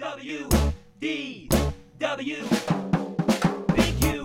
W D W Big Q.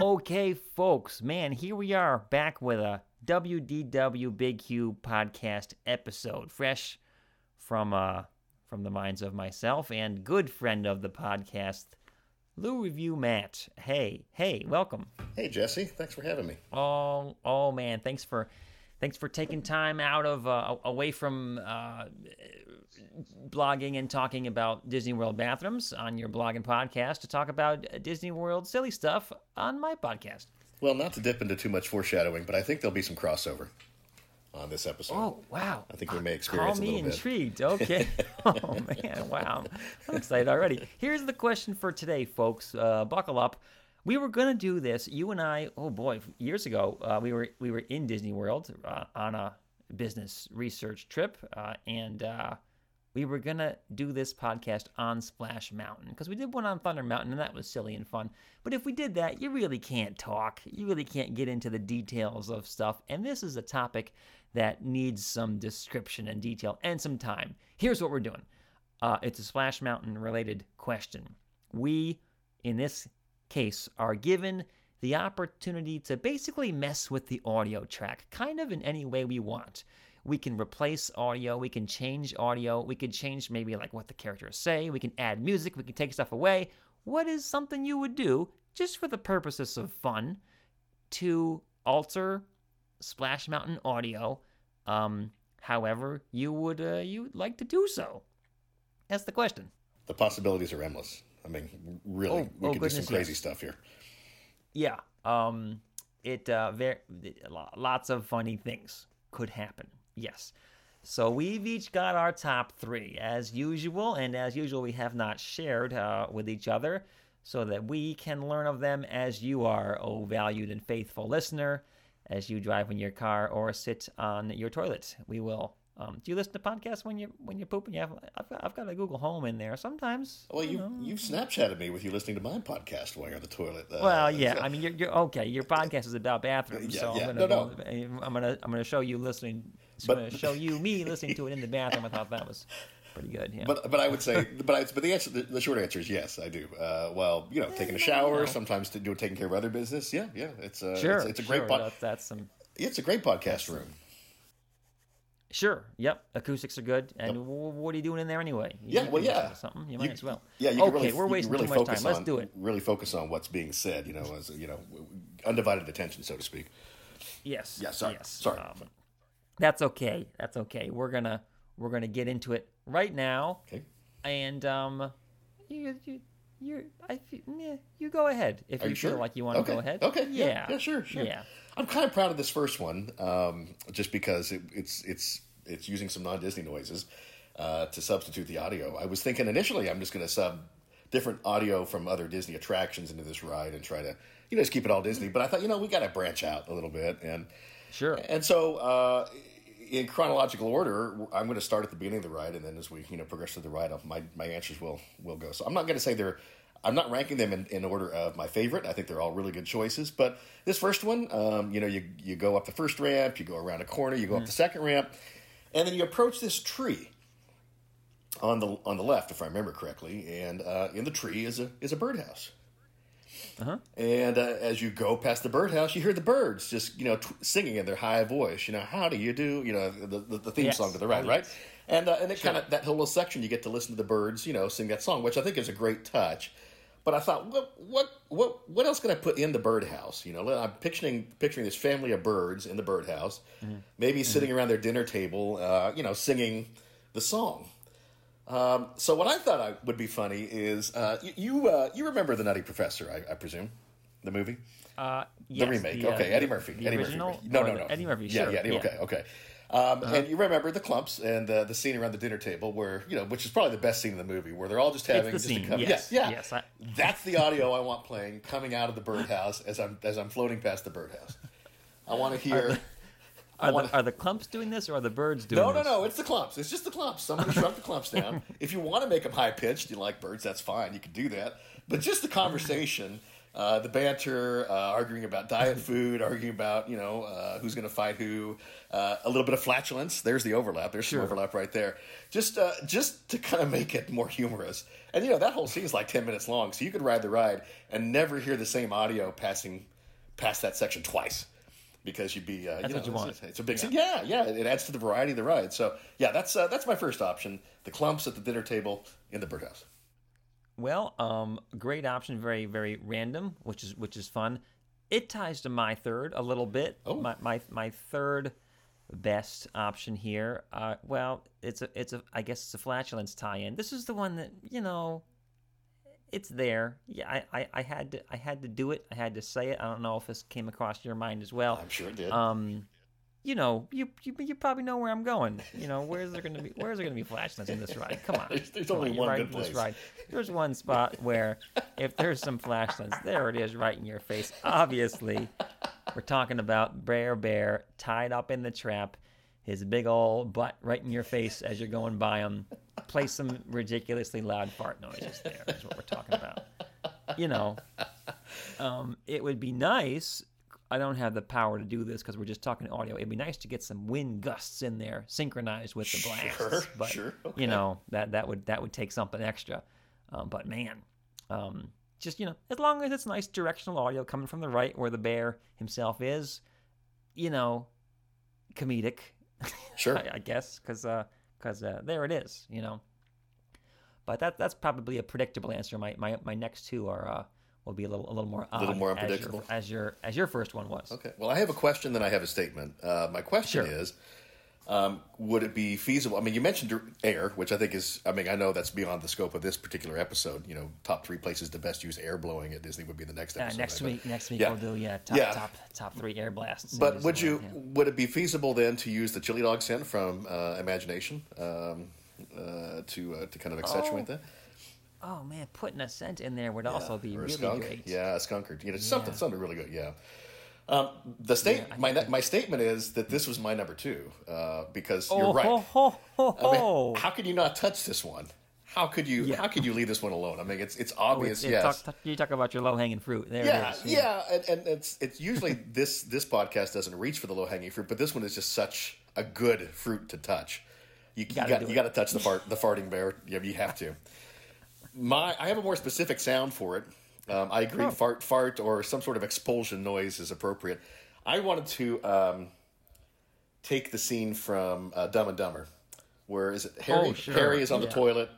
Okay, folks, man, here we are back with a WDW Big Q podcast episode, fresh from uh from the minds of myself and good friend of the podcast, Loo Review Matt. Hey, hey, welcome. Hey Jesse, thanks for having me. Oh, oh man, thanks for thanks for taking time out of uh, away from uh, blogging and talking about Disney World bathrooms on your blog and podcast to talk about Disney World silly stuff on my podcast. Well, not to dip into too much foreshadowing, but I think there'll be some crossover on this episode. Oh wow! I think we may experience Call me little bit. intrigued. Okay. oh man, wow! I'm excited already. Here's the question for today, folks. Uh, buckle up. We were gonna do this. You and I. Oh boy, years ago, uh, we were we were in Disney World uh, on a business research trip, uh, and uh, we were gonna do this podcast on Splash Mountain because we did one on Thunder Mountain, and that was silly and fun. But if we did that, you really can't talk. You really can't get into the details of stuff. And this is a topic that needs some description and detail and some time. Here's what we're doing. Uh, it's a Splash Mountain related question. We, in this case, are given the opportunity to basically mess with the audio track, kind of in any way we want. We can replace audio, we can change audio, we can change maybe like what the characters say, we can add music, we can take stuff away. What is something you would do just for the purposes of fun to alter Splash Mountain audio um, however you would uh, you would like to do so? That's the question. The possibilities are endless. I mean, really, Oh, we oh, could do some crazy yes. stuff here. Yeah. Um it uh very lots of funny things could happen. Yes. So we've each got our top 3 as usual and as usual we have not shared uh, with each other so that we can learn of them as you are, oh valued and faithful listener, as you drive in your car or sit on your toilet. We will um, do you listen to podcasts when you when you're pooping? Yeah, I've got, I've got a Google Home in there. Sometimes. Well, you know. you've Snapchatted me with you listening to my podcast while you're on the toilet. Uh, Well, yeah. I mean, you're, you're okay. Your podcast is about bathrooms, Yeah, so yeah. I'm No, gonna go, I'm gonna I'm gonna show you listening. I'm gonna show you me listening to it in the bathroom. I thought that was pretty good. Yeah. But but I would say, but I, but the answer, the, the short answer is yes, I do. Uh, well, you know, taking a shower, know. sometimes to do taking care of other business. Yeah, yeah, it's uh, sure, it's, it's a great sure, that's, that's some. it's a great podcast room. Sure. Yep. Acoustics are good. And w what are you doing in there anyway? You- Yeah, well, yeah. something. You might as well. Yeah, you okay, really, we're you wasting really too much focus time. Let's on, do it. Really focus on what's being said. You know, as you know, undivided attention, so to speak. Yes. Yeah, sorry, Yes. sorry. Um, that's okay. That's okay. We're gonna we're gonna get into it right now. Okay. And um, you you you I yeah, you go ahead if Are you, you feel sure? like you want to go ahead. Okay. Yeah. Yeah. yeah. Sure. Sure. Yeah. I'm kind of proud of this first one, um, just because it, it's it's it's using some non-Disney noises uh, to substitute the audio. I was thinking initially I'm just going to sub different audio from other Disney attractions into this ride and try to you know just keep it all Disney. But I thought you know we got to branch out a little bit and Sure. and so, uh, in chronological order, I'm going to start at the beginning of the ride, and then as we you know progress through the ride, my my answers will will go. So I'm not going to say they're. I'm not ranking them in, in order of my favorite. I think they're all really good choices. But this first one, um, you know, you you go up the first ramp, you go around a corner, you go up the second ramp, and then you approach this tree on the on the left, if I remember correctly. And uh, in the tree is a is a birdhouse. And uh, as you go past the birdhouse, you hear the birds just you know tw- singing in their high voice. You know, how do you do? You know, the the, the theme Yes. song to the Oh, right? And uh, and it kind of that whole little section you get to listen to the birds, you know, sing that song, which I think is a great touch. But I thought, what what what what else can I put in the birdhouse? You know, I'm picturing picturing this family of birds in the birdhouse, Mm-hmm. maybe sitting around their dinner table, uh, you know, singing the song. Um, so what I thought I would be funny is uh, you you, uh, you remember the Nutty Professor, I, I presume, the movie, Uh, the remake. the, okay, Eddie Murphy. The Eddie original. Murphy. No, no, no. Eddie Murphy. Yeah, Sure. yeah, Eddie- okay, okay. Um, And you remember the Klumps and uh, the scene around the dinner table where you know, which is probably the best scene in the movie, where they're all just having the just scene, a cup. yes, yeah, yeah. yes, I- That's the audio I want playing coming out of the birdhouse as I'm as I'm floating past the birdhouse. I want to hear. Are wanna- the, are the Klumps doing this or are the birds doing no, no, this? no. It's the Klumps. It's just the Klumps. Somebody shrunk the Klumps down. If you want to make them high pitched, you like birds, that's fine. You can do that. But just the conversation Uh, the banter, uh, arguing about diet food, arguing about you know uh, who's going to fight who, uh, a little bit of flatulence. There's the overlap. There's Sure. some overlap right there. Just uh, just to kind of make it more humorous. And you know that whole scene is like ten minutes long, so you could ride the ride and never hear the same audio passing past that section twice because you'd be uh, That's you know, what you it's, want. It's, it's a big scene. Yeah, yeah. It adds to the variety of the ride. So yeah, that's uh, that's my first option. The Klumps at the dinner table in the birdhouse. Well, um, great option, very very random, which is which is fun. It ties to my third a little bit. Oh. My my my third best option here. Uh, well, it's a it's a I guess it's a flatulence tie-in. This is the one that you know. It's there. Yeah, I, I, I had to I had to do it. I had to say it. I don't know if this came across your mind as well. I'm sure it did. Um, you know, you, you you probably know where I'm going. You know, where's there going to be where's there going to be flashlights in this ride? Come on, There's- there's Come only on, one good this place. ride. There's one spot where if there's some flashlights, there it is, right in your face. Obviously, we're talking about Brer Bear tied up in the trap, his big old butt right in your face as you're going by him. Play some ridiculously loud fart noises. There is what we're talking about. You know, um, it would be nice. I don't have the power to do this because we're just talking audio. It'd be nice to get some wind gusts in there, synchronized with the blasts. Sure, but sure, okay. you know that that would that would take something extra. Um, but man, um, just you know, as long as it's nice directional audio coming from the right where the bear himself is, you know, comedic. Sure. I, I guess because because uh, there it is. You know. But that that's probably a predictable answer. My my, my next two are uh, will be a little a little more a little more as your- unpredictable. as your as your first one was. Okay. Well, I have a question, then I have a statement. Uh, my question Sure. is, um, would it be feasible? I mean, you mentioned air, which I think is. I mean, I know that's beyond the scope of this particular episode. You know, top three places to best use air blowing at Disney would be the next Uh, episode. next I week, bet. next week Yeah. we'll do yeah top Yeah. top top three air blasts. But would you? yeah. Would it be feasible then to use the chili dog scent from uh, Imagination um, uh, to uh, to kind of accentuate Oh, that? Oh man, putting a scent in there would also be really skunk. great. Yeah, a skunk or you know something something really good. Yeah. Um, the state Yeah, my my statement is that this was my number two uh, because Oh you're right. ho ho ho I mean, how could you not touch this one? How could you? Yeah. How could you leave this one alone? I mean, it's it's Oh, obvious. it's- yes. talk- talk- you talk about your low hanging fruit. There yeah, it is. yeah, and, and it's it's usually this this podcast doesn't reach for the low hanging fruit, but this one is just such a good fruit to touch. You, you gotta you got to touch the fart the farting bear. Yeah, you have to. My I have a more specific sound for it. Um, I agree. Oh. Fart fart or some sort of expulsion noise is appropriate. I wanted to um, take the scene from uh, Dumb and Dumber, where is it Harry? Oh, sure. Harry is on the Yeah. toilet.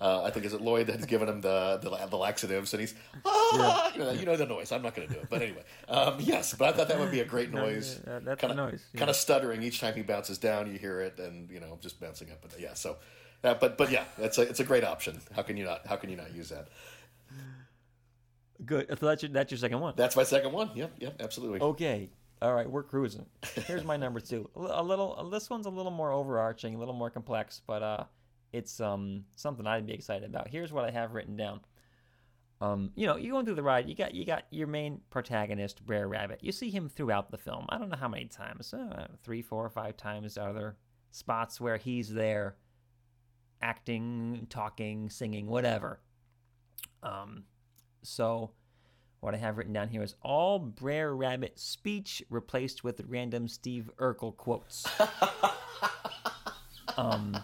Uh, I think is it Lloyd that has given him the the, the laxatives, and he's ah, you know you know the noise. I'm not going to do it, but anyway, um, yes. But I thought that would be a great noise. yeah, that's kinda, the noise, yeah. Kind of stuttering each time he bounces down. You hear it, and you know just bouncing up. But yeah, so. Uh, but but yeah, it's a it's a great option. How can you not how can you not use that? Good. So that's your that's your second one. That's my second one. Yep, yep, absolutely. Okay. All right, we're cruising. Here's my number two. A little. This one's a little more overarching, a little more complex, but uh, it's um something I'd be excited about. Here's what I have written down. Um, you know, you're going through the ride. You got you got your main protagonist, Brer Rabbit. You see him throughout the film. I don't know how many times. Uh, three, four, or five times. Are there spots where he's there, acting, talking, singing, whatever. Um, so what I have written down here is all Brer Rabbit speech replaced with random Steve Urkel quotes. um,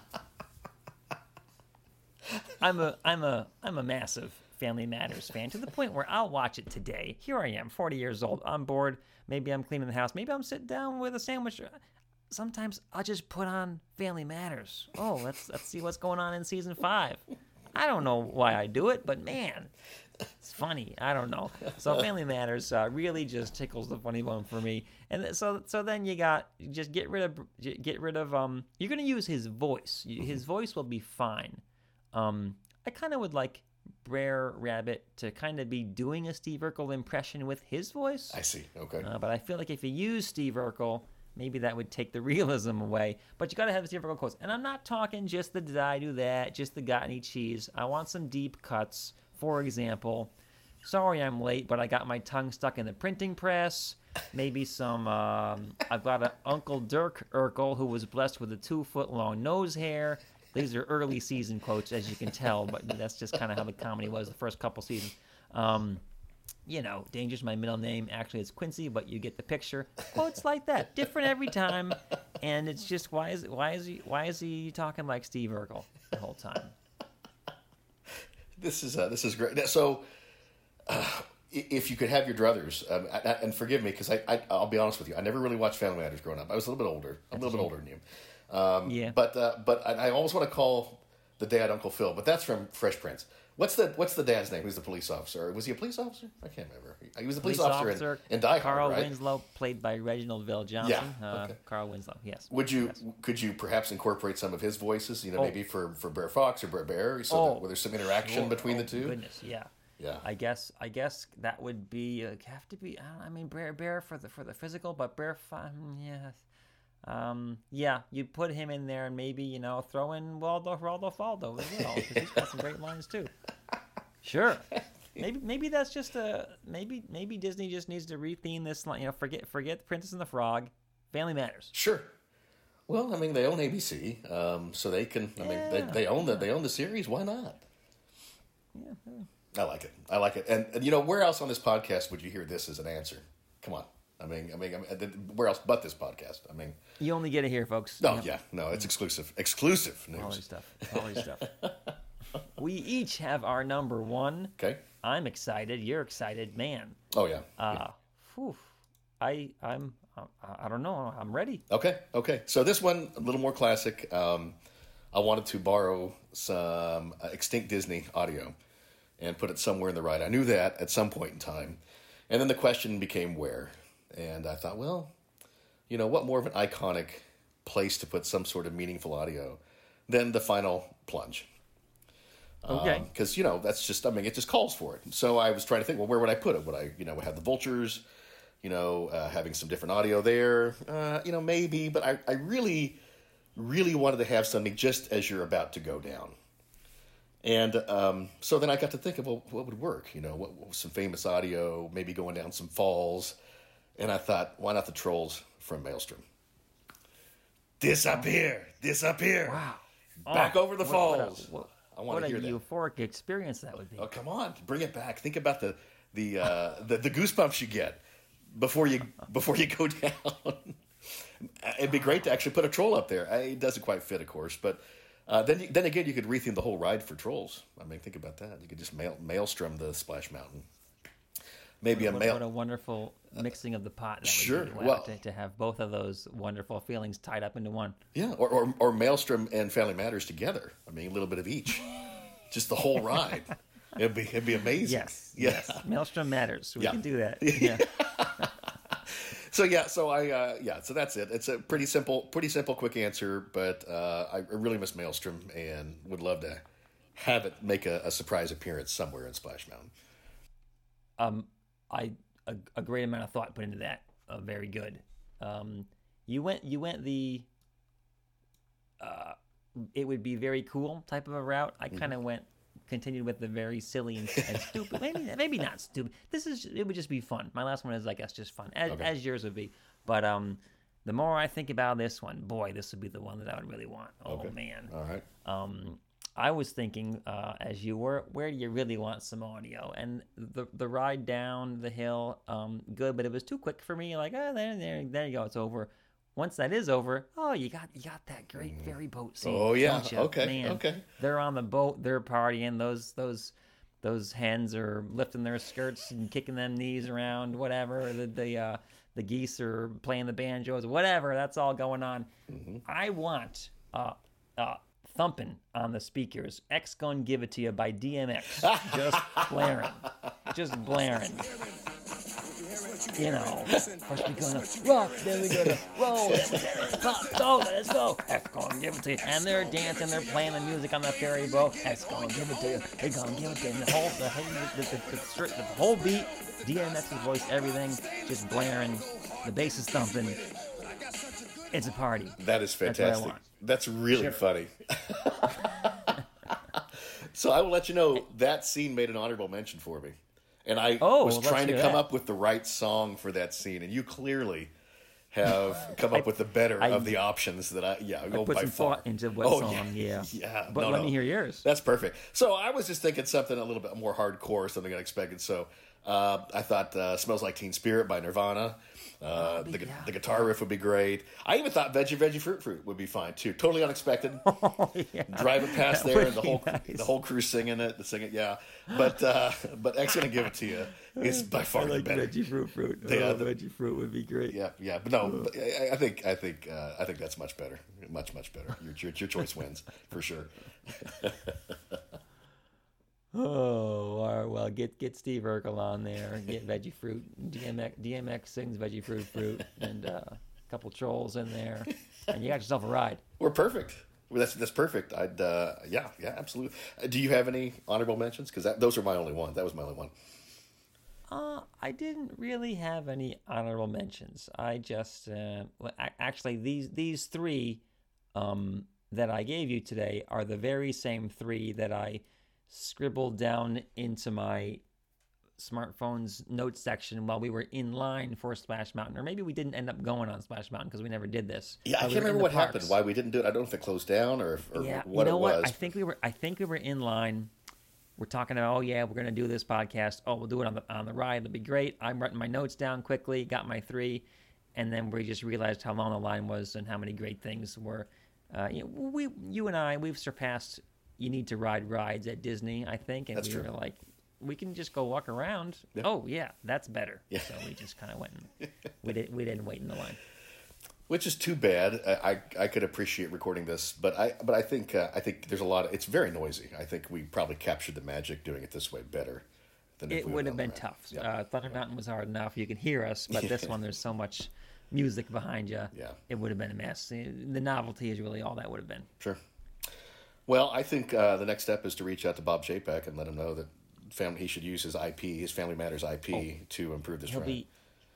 I'm a I'm a I'm a massive Family Matters fan to the point where I'll watch it today. Here I am, 40 years old. I'm bored. Maybe I'm cleaning the house. Maybe I'm sitting down with a sandwich. Sometimes I'll just put on Family Matters. Oh, let's let's see what's going on in season five. I don't know why I do it, but man, it's funny. I don't know. So Family Matters uh, really just tickles the funny bone for me. And th- so so then you got just get rid of get rid of um. You're gonna use his voice. His voice will be fine. Um, I kind of would like Brer Rabbit to kind of be doing a Steve Urkel impression with his voice. I see. Okay. Uh, but I feel like if you use Steve Urkel, maybe that would take the realism away. But you got to have Steve Urkel quotes. And I'm not talking just the did I do that, just the got any cheese. I want some deep cuts. For example, sorry I'm late, but I got my tongue stuck in the printing press. Maybe some. Um, I've got an Uncle Dirk Urkel who was blessed with a two foot long nose hair. These are early season quotes, as you can tell, but that's just kind of how the comedy was the first couple seasons. Um, you know, Danger's my middle name. Actually, it's Quincy, but you get the picture. Quotes like that, different every time, and it's just why is why is he why is he talking like Steve Urkel the whole time? This is uh, this is great. So, uh, if you could have your druthers, um, I, I- and forgive me because I, I I'll be honest with you, I never really watched Family Matters growing up. I was a little bit older, a little bit older than you. Um, Yeah. But uh, but I, I always want to call the dad Uncle Phil, but that's from Fresh Prince. What's the what's the dad's name? Who's the police officer? Was he a police officer? I can't remember. He was a police, officer, in, in Die Hard, Carl right? Winslow, played by Reginald VelJohnson. Yeah, Uh, okay. Carl Winslow, yes. Would you Yes. could you perhaps incorporate some of his voices? You know, Oh. maybe for for Brer Fox or Brer Bear, so Oh, that, where there's some interaction Sure. between Oh, the two. Goodness, yeah. Yeah. I guess I guess that would be uh, have to be. I, don't, I mean, Brer Bear for the for the physical, but Bear fun, yeah. Um, yeah, you put him in there and maybe you know throw in Waldo Waldo Faldo as well because he's got some great lines too. Sure. Maybe maybe that's just a maybe maybe Disney just needs to retheme this line. You know, forget forget the Princess and the Frog. Family Matters. Sure. Well, I mean, they own ABC, um, so they can. I mean, they, they own the they own the series. Why not? Yeah. I like it. I like it. And, and you know, where else on this podcast would you hear this as an answer? Come on. I mean, I mean, I mean, where else but this podcast? I mean, You only get it here, folks. no, yeah, no, it's exclusive, exclusive All news. this stuff. All this stuff. we each have our number one. Okay. I'm excited. You're excited, man. Oh yeah. Uh, whew. I I'm I, I don't know. I'm ready. Okay, okay. So this one a little more classic. Um, I wanted to borrow some uh, extinct Disney audio and put it somewhere in the ride. I knew that at some point in time, and then the question became where. And I thought, well, you know, what more of an iconic place to put some sort of meaningful audio than the final plunge? Okay. because you know that's just I mean it just calls for it. So I was trying to think, well, where would I put it? Would I you know have the vultures, you know, uh, having some different audio there, uh, you know, maybe, but I I really really wanted to have something just as you're about to go down. And um, so then I got to think of well, what would work, you know, what, what some famous audio, maybe going down some falls, and I thought, why not the trolls from Maelstrom? Disappear, disappear, wow. back Oh, over the what- what a- falls. what- I want to a hear that. euphoric experience that would be. Oh come on, bring it back. Think about the the uh, the, the goosebumps you get before you before you go down. It'd be great to actually put a troll up there. Uh, It doesn't quite fit, of course, but uh, then you, then again, you could retheme the whole ride for trolls. I mean, think about that. You could just mail, maelstrom the Splash Mountain. Maybe a What, mail. what a wonderful mixing of the pot. Sure. Wow, Well- to, to have both of those wonderful feelings tied up into one. Yeah, or, or or Maelstrom and Family Matters together. I mean, a little bit of each, just the whole ride. It'd be it'd be amazing. Yes. Yeah. Yes. Maelstrom matters. We Yeah. can do that. Yeah. So yeah, so I uh, yeah, so that's it. It's a pretty simple, pretty simple, quick answer. But uh, I really miss Maelstrom and would love to have it make a, a surprise appearance somewhere in Splash Mountain. um, I a, a great amount of thought put into that. Uh, very good. Um, you went you went the uh, it would be very cool type of a route. I Mm-hmm. kind of went continued with the very silly and, and stupid. Maybe maybe not stupid. This is it would just be fun. My last one is I guess just fun as, Okay. as yours would be. But um, the more I think about this one, boy, this would be the one that I would really want. Oh Okay. man. All right. Um, I was thinking, uh, as you were, where do you really want some audio? And the the ride down the hill, um, good, but it was too quick for me. Like, oh, there, there, there you go, it's over. Once that is over, oh, you got you got that great ferry boat scene. Oh, yeah. Okay, man. okay. They're on the boat, they're partying. Those those those hens are lifting their skirts and kicking them knees around, whatever. The the uh, the geese are playing the banjos, whatever. That's all going on. Mm-hmm. I want uh, uh, thumping on the speakers. X Gon' Give It To You by DMX. Just blaring. Just blaring. You know, first we gonna rock, then we gonna roll, then we gonna pop, go, let's go. X gonna give it to you. And they're dancing, they're playing the music on the ferry boat. X gonna give it to you. They gonna give it to you. And the whole, the, whole- the, the, the, the, whole beat, DMX's voice, everything, just blaring. The bass is thumping. It's a party. That is That's what I fantastic. That's really funny. so I will let you know that scene made an honorable mention for me, and I Oh, was well, trying to come that. up with the right song for that scene, and you clearly have come up with the better I- of the options that I yeah go Put by some far. thought into what Oh, song, yeah. yeah. But no, let no. me hear yours. That's perfect. So I was just thinking something a little bit more hardcore, something unexpected. So Uh, I thought uh, "Smells Like Teen Spirit" by Nirvana. Uh, the, yeah. the guitar riff would be great. I even thought "Veggie Veggie Fruit Fruit" would be fine too. Totally unexpected. yeah. Driving past That there, and the whole nice. the whole crew singing it, the singing, yeah. But uh, but X gonna give it to you. It's by far I the better. veggie fruit fruit. Yeah, oh, the- veggie fruit would be great. Yeah, yeah, but no, but I, I think I think uh, I think that's much better, much much better. Your your, your choice wins for sure. Oh, all right, well, get get Steve Urkel on there. Get veggie fruit. DMX DMX sings veggie fruit fruit, and uh, a couple trolls in there, and you got yourself a ride. We're perfect. Well, that's that's perfect. I'd uh, yeah yeah absolutely. Uh, do you have any honorable mentions? Because those are my only one. That was my only one. Uh, I didn't really have any honorable mentions. I just, uh, well, actually, these these three um, that I gave you today are the very same three that I scribbled down into my smartphone's notes section while we were in line for Splash Mountain, or maybe we didn't end up going on Splash Mountain because we never did this. Yeah, I can't remember what happened. Why we didn't do it? I don't know if it closed down or, if, or Yeah, what you know it what? was. I think we were. I think we were in line. We're talking about, oh yeah, we're gonna do this podcast. Oh, we'll do it on the on the ride. It'll be great. I'm writing my notes down quickly. Got my three, and then we just realized how long the line was and how many great things were. Uh, you know, we, you and I, we've surpassed. You need to ride rides at Disney, I think, and That's we true. were like, we can just go walk around. Oh yeah, that's better. Yeah. So we just kind of went. And, we didn't. We didn't wait in the line. which is too bad. I, I I could appreciate recording this, but I but I think uh, I think there's a lot. Of, it's very noisy. I think we probably captured the magic doing it this way better. Than if it we would have been ride. tough. Yeah. Uh, Thunder Mountain was hard enough. You can hear us, but this one, there's so much music behind you. Yeah. It would have been a mess. The novelty is really all that would have been. Sure. Well, I think uh, the next step is to reach out to Bob Chapek and let him know that family he should use his IP, his Family Matters IP, to improve this Oh. He'll ride. be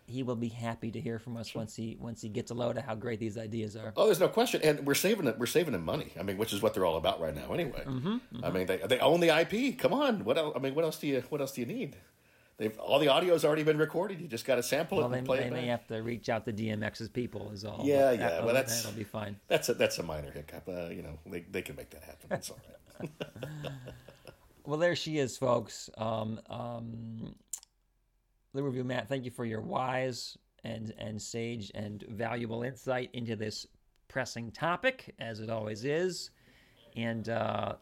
he will be happy to hear from us once he once he gets a load of how great these ideas are. Oh, there's no question, and we're saving it. We're saving them money. I mean, which is what they're all about right now, anyway. Mm-hmm, I mean, they they own the IP. Come on, what else? I mean, what else do you what else do you need? They've all the audio's already been recorded. You just got to sample it Well, they, play they it. may back. have to reach out to DMX's people. Is all. Yeah, yeah, that- well, that's- that'll be fine. That's a that's a minor hiccup. Uh, you know, they they can make that happen. It's all right. Well, there she is, folks. Um, um, the review, Matt. Thank you for your wise and and sage and valuable insight into this pressing topic, as it always is. And uh,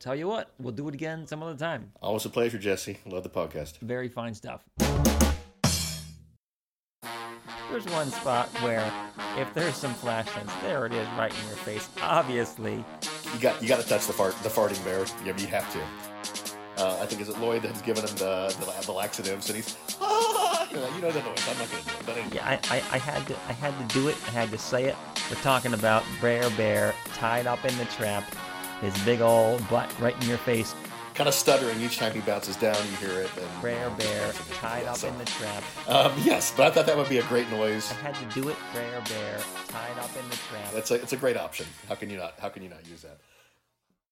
tell you what, we'll do it again some other time. Always a pleasure, Jesse. Love the podcast. Very fine stuff. There's one spot where, if there's some flashlights, there it is, right in your face. Obviously, You got you got to touch the fart the farting bear. Yeah, you have to. Uh, I think is it Lloyd that's given him the, the the laxatives, and he's ah, you know, you know the noise. I'm not to do it, but anyway. Yeah, I, I, I had to I had to do it. I had to say it. We're talking about Brer Bear tied up in the trap, his big old butt right in your face. kind of stuttering each time he bounces down. You hear it. And, Brer Bear tied up so- in the trap. Um, yes, but I thought that would be a great noise. I had to do it. Brer Bear tied up in the trap. That's a it's a great option. How can you not? How can you not use that?